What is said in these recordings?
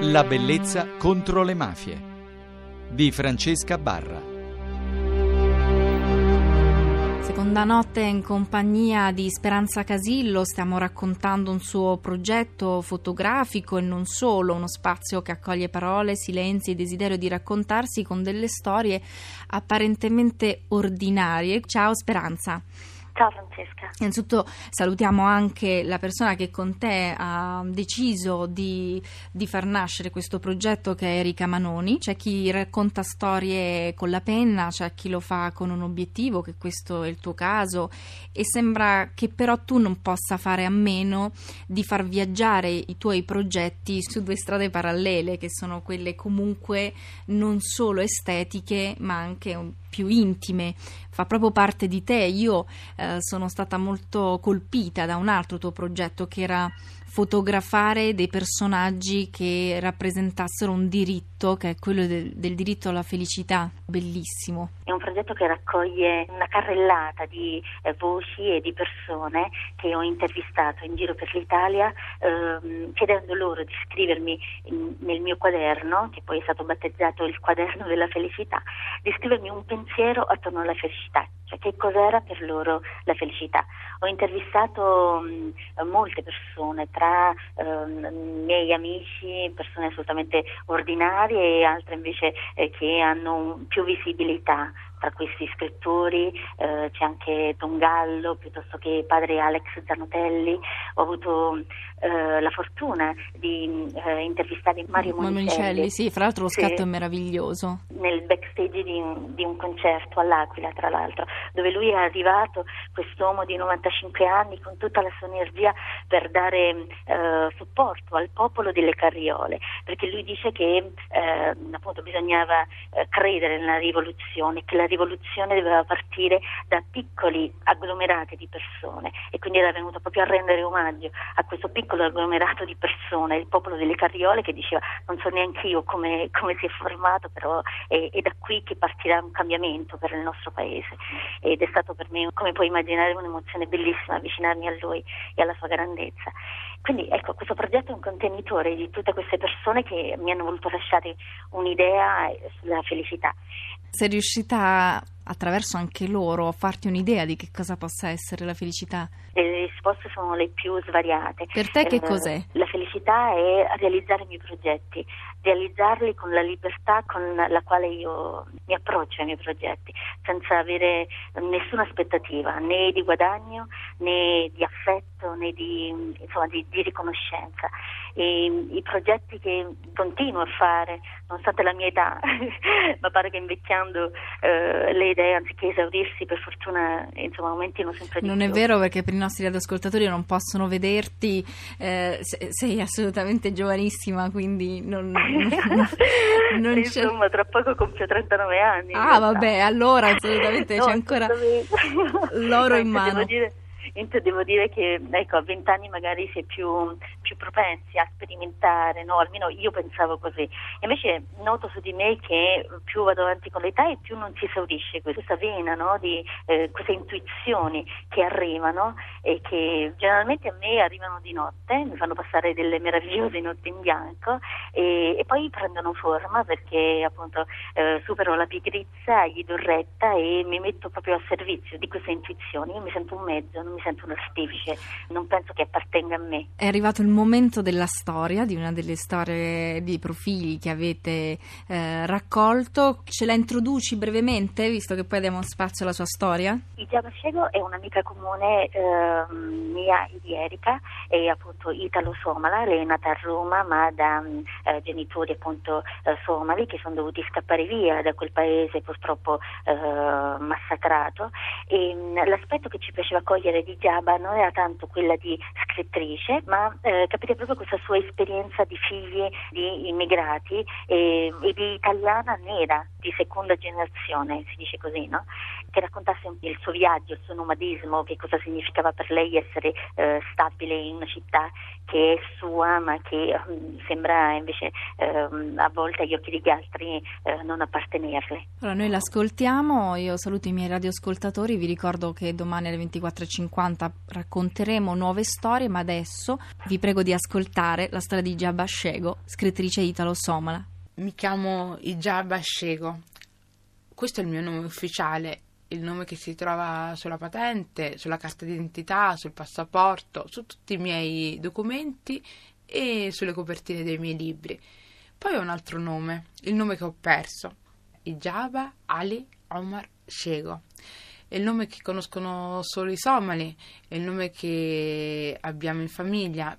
La bellezza contro le mafie di Francesca Barra. Seconda notte in compagnia di Speranza Casillo stiamo raccontando un suo progetto fotografico e non solo, uno spazio che accoglie parole, silenzi e desiderio di raccontarsi con delle storie apparentemente ordinarie. Ciao Speranza. Ciao Francesca. Innanzitutto salutiamo anche la persona che con te ha deciso di, di, far nascere questo progetto che è Erika Manoni. C'è chi racconta storie con la penna, c'è chi lo fa con un obiettivo, che questo è il tuo caso, e sembra che però tu non possa fare a meno di far viaggiare i tuoi progetti su due strade parallele, che sono quelle comunque non solo estetiche, ma anche un più intime, fa proprio parte di te. Io eh, sono stata molto colpita da un altro tuo progetto che era fotografare dei personaggi che rappresentassero un diritto, che è quello del, del, diritto alla felicità. Bellissimo. È un progetto che raccoglie una carrellata di eh, voci e di persone che ho intervistato in giro per l'Italia, ehm, chiedendo loro di scrivermi in, nel mio quaderno, che poi è stato battezzato il quaderno della felicità, di scrivermi un pensiero attorno alla felicità cioè che cos'era per loro la felicità. Ho intervistato mh, molte persone, tra ehm, miei amici, persone assolutamente ordinarie e altre invece eh, che hanno più visibilità tra questi scrittori eh, c'è anche Don Gallo piuttosto che padre Alex Zanotelli. Ho avuto eh, la fortuna di eh, intervistare Mario Monicelli. Monicelli. Sì, fra l'altro lo scatto sì, è meraviglioso. Nel backstage di, di, un concerto all'Aquila, tra l'altro, dove lui è arrivato, quest'uomo di 95 anni, con tutta la sua energia per dare eh, supporto al popolo delle carriole, perché lui dice che eh, appunto bisognava eh, credere nella rivoluzione, che la rivoluzione doveva partire da piccoli agglomerati di persone e quindi era venuto proprio a rendere omaggio a questo piccolo agglomerato di persone, il popolo delle carriole che diceva non so neanche io come, come si è formato, però è, è, da qui che partirà un cambiamento per il nostro paese ed è stato per me, come puoi immaginare, un'emozione bellissima avvicinarmi a lui e alla sua grandezza. Quindi ecco, questo progetto è un contenitore di tutte queste persone che mi hanno voluto lasciare un'idea sulla felicità sei riuscita para attraverso anche loro a farti un'idea di che cosa possa essere la felicità? Le risposte sono le più svariate. Per te che eh, cos'è? La felicità è realizzare i miei progetti, realizzarli con la libertà con la quale io mi approccio ai miei progetti, senza avere nessuna aspettativa, né di guadagno, né di affetto, né di, insomma, di, di riconoscenza. E, I progetti che continuo a fare, nonostante la mia età, ma pare che invecchiando eh, le idee anziché esaurirsi per fortuna insomma aumentino sempre di non più. Non è vero perché per i nostri radioascoltatori non possono vederti, eh, sei assolutamente giovanissima quindi non, non, non c'è... Insomma tra poco compio 39 anni. Ah vabbè allora assolutamente no, c'è ancora l'oro no, in mano. Devo dire devo dire che ecco, a vent'anni magari si è più, più, propensi a sperimentare, no? almeno io pensavo così. Invece noto su di me che più vado avanti con l'età e più non si esaurisce questa vena no? di eh, queste intuizioni che arrivano e che generalmente a me arrivano di notte, mi fanno passare delle meravigliose notti in bianco e, e poi prendono forma perché appunto eh, supero la pigrizia, gli do retta e mi metto proprio a servizio di queste intuizioni. Io mi sento un mezzo, non mi sento un artefice, non penso che appartenga a me. È arrivato il momento della storia, di una delle storie di profili che avete eh, raccolto. Ce la introduci brevemente, visto che poi diamo spazio alla sua storia? Ijama Scego è un'amica comune eh, mia e di Erika, è appunto italo-somala, lei è nata a Roma ma da eh, genitori appunto eh, somali che sono dovuti scappare via da quel paese purtroppo eh, massacrato e mh, l'aspetto che ci piaceva cogliere di Giaba non era tanto quella di scrittrice, ma eh, capite proprio questa sua esperienza di figli di immigrati e, e di italiana nera, di seconda generazione, si dice così, no? che raccontasse il suo viaggio, il suo nomadismo, che cosa significava per lei essere eh, stabile in una città che è sua ma che um, sembra invece um, a volte agli occhi degli altri uh, non appartenerle. Allora noi l'ascoltiamo, io saluto i miei radioascoltatori, vi ricordo che domani alle 24.50 racconteremo nuove storie, ma adesso vi prego di ascoltare la storia di Jabba Shego, scrittrice italo-somala. Mi chiamo Ijaba Shego. Questo è il mio nome ufficiale, il nome che si trova sulla patente, sulla carta d'identità, sul passaporto, su tutti i miei documenti e sulle copertine dei miei libri. Poi ho un altro nome, il nome che ho perso, Ijaba Ali Omar Shego. È il nome che conoscono solo i somali, è il nome che abbiamo in famiglia,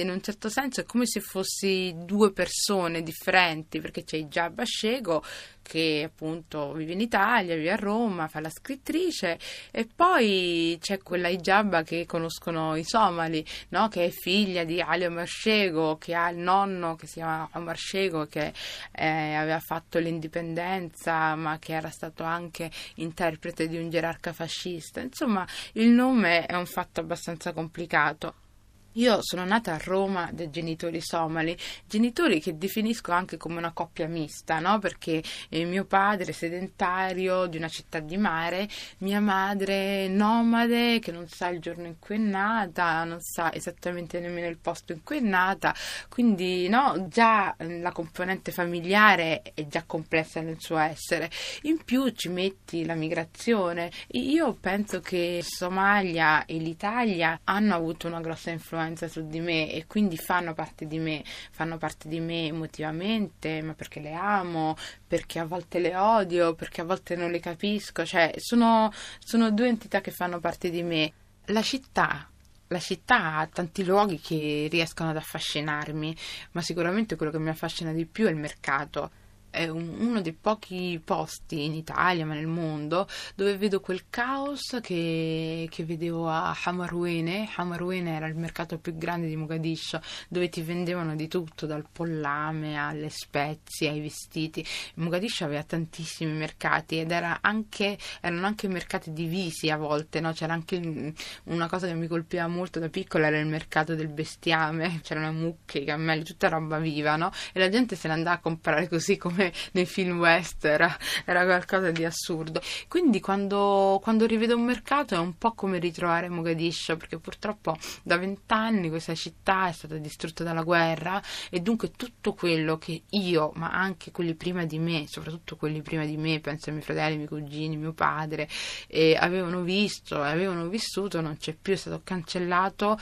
in un certo senso è come se fossi due persone differenti, perché c'è Jabba Scego che appunto vive in Italia, vive a Roma, fa la scrittrice e poi c'è quella Ijabba che conoscono i somali, no? che è figlia di Ali Omar Scego, che ha il nonno che si chiama Omar Scego, che eh, aveva fatto l'indipendenza ma che era stato anche interprete di un gerarca fascista. Insomma, il nome è un fatto abbastanza complicato. Io sono nata a Roma da genitori somali, genitori che definisco anche come una coppia mista, no? perché eh, mio padre sedentario di una città di mare, mia madre nomade che non sa il giorno in cui è nata, non sa esattamente nemmeno il posto in cui è nata, quindi no, già eh, la componente familiare è già complessa nel suo essere. In più ci metti la migrazione. Io penso che Somalia e l'Italia hanno avuto una grossa influenza influenza su di me e quindi fanno parte di me, fanno parte di me emotivamente, ma perché le amo, perché a volte le odio, perché a volte non le capisco, cioè sono, sono due entità che fanno parte di me. La città la città ha tanti luoghi che riescono ad affascinarmi, ma sicuramente quello che mi affascina di più è il mercato è un, uno dei pochi posti in Italia, ma nel mondo, dove vedo quel caos che, che vedevo a Hamarwene. Hamarwene era il mercato più grande di Mogadiscio, dove ti vendevano di tutto, dal pollame alle spezie, ai vestiti. Mogadiscio aveva tantissimi mercati ed era anche, erano anche mercati divisi a volte, no? c'era anche una cosa che mi colpiva molto da piccola, era il mercato del bestiame, c'erano mucche, cammelli, tutta roba viva, no? e la gente se ne andava a comprare così come come nei film western, era qualcosa di assurdo. Quindi quando, quando rivedo un mercato è un po' come ritrovare Mogadiscio, perché purtroppo da vent'anni questa città è stata distrutta dalla guerra e dunque tutto quello che io, ma anche quelli prima di me, soprattutto quelli prima di me, penso ai miei fratelli, ai miei cugini, mio padre, eh, avevano visto e avevano vissuto, non c'è più, è stato cancellato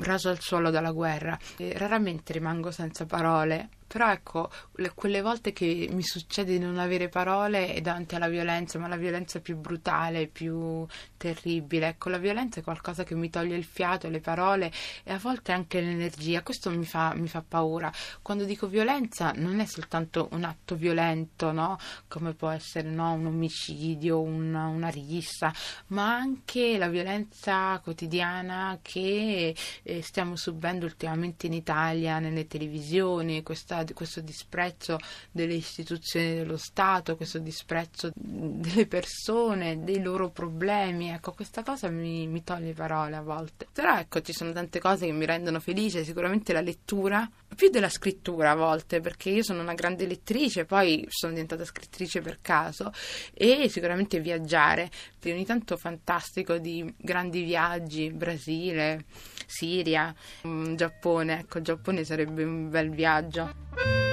raso al suolo dalla guerra. E raramente rimango senza parole però ecco, le, quelle volte che mi succede di non avere parole è davanti alla violenza, ma la violenza più brutale, più terribile. Ecco, la violenza è qualcosa che mi toglie il fiato, le parole e a volte anche l'energia. Questo mi fa, mi fa paura. Quando dico violenza non è soltanto un atto violento, no? Come può essere no? un omicidio, una, una rissa, ma anche la violenza quotidiana che eh, stiamo subendo ultimamente in Italia, nelle televisioni, questa questo disprezzo delle istituzioni dello Stato, questo disprezzo delle persone, dei loro problemi. Ecco, questa cosa mi, mi toglie parole a volte. Però ecco, ci sono tante cose che mi rendono felice, sicuramente la lettura, più della scrittura a volte, perché io sono una grande lettrice, poi sono diventata scrittrice per caso, e sicuramente viaggiare. Ogni tanto fantastico di grandi viaggi, Brasile, Siria, mm, Giappone. Ecco, Giappone sarebbe un bel viaggio. Thank you.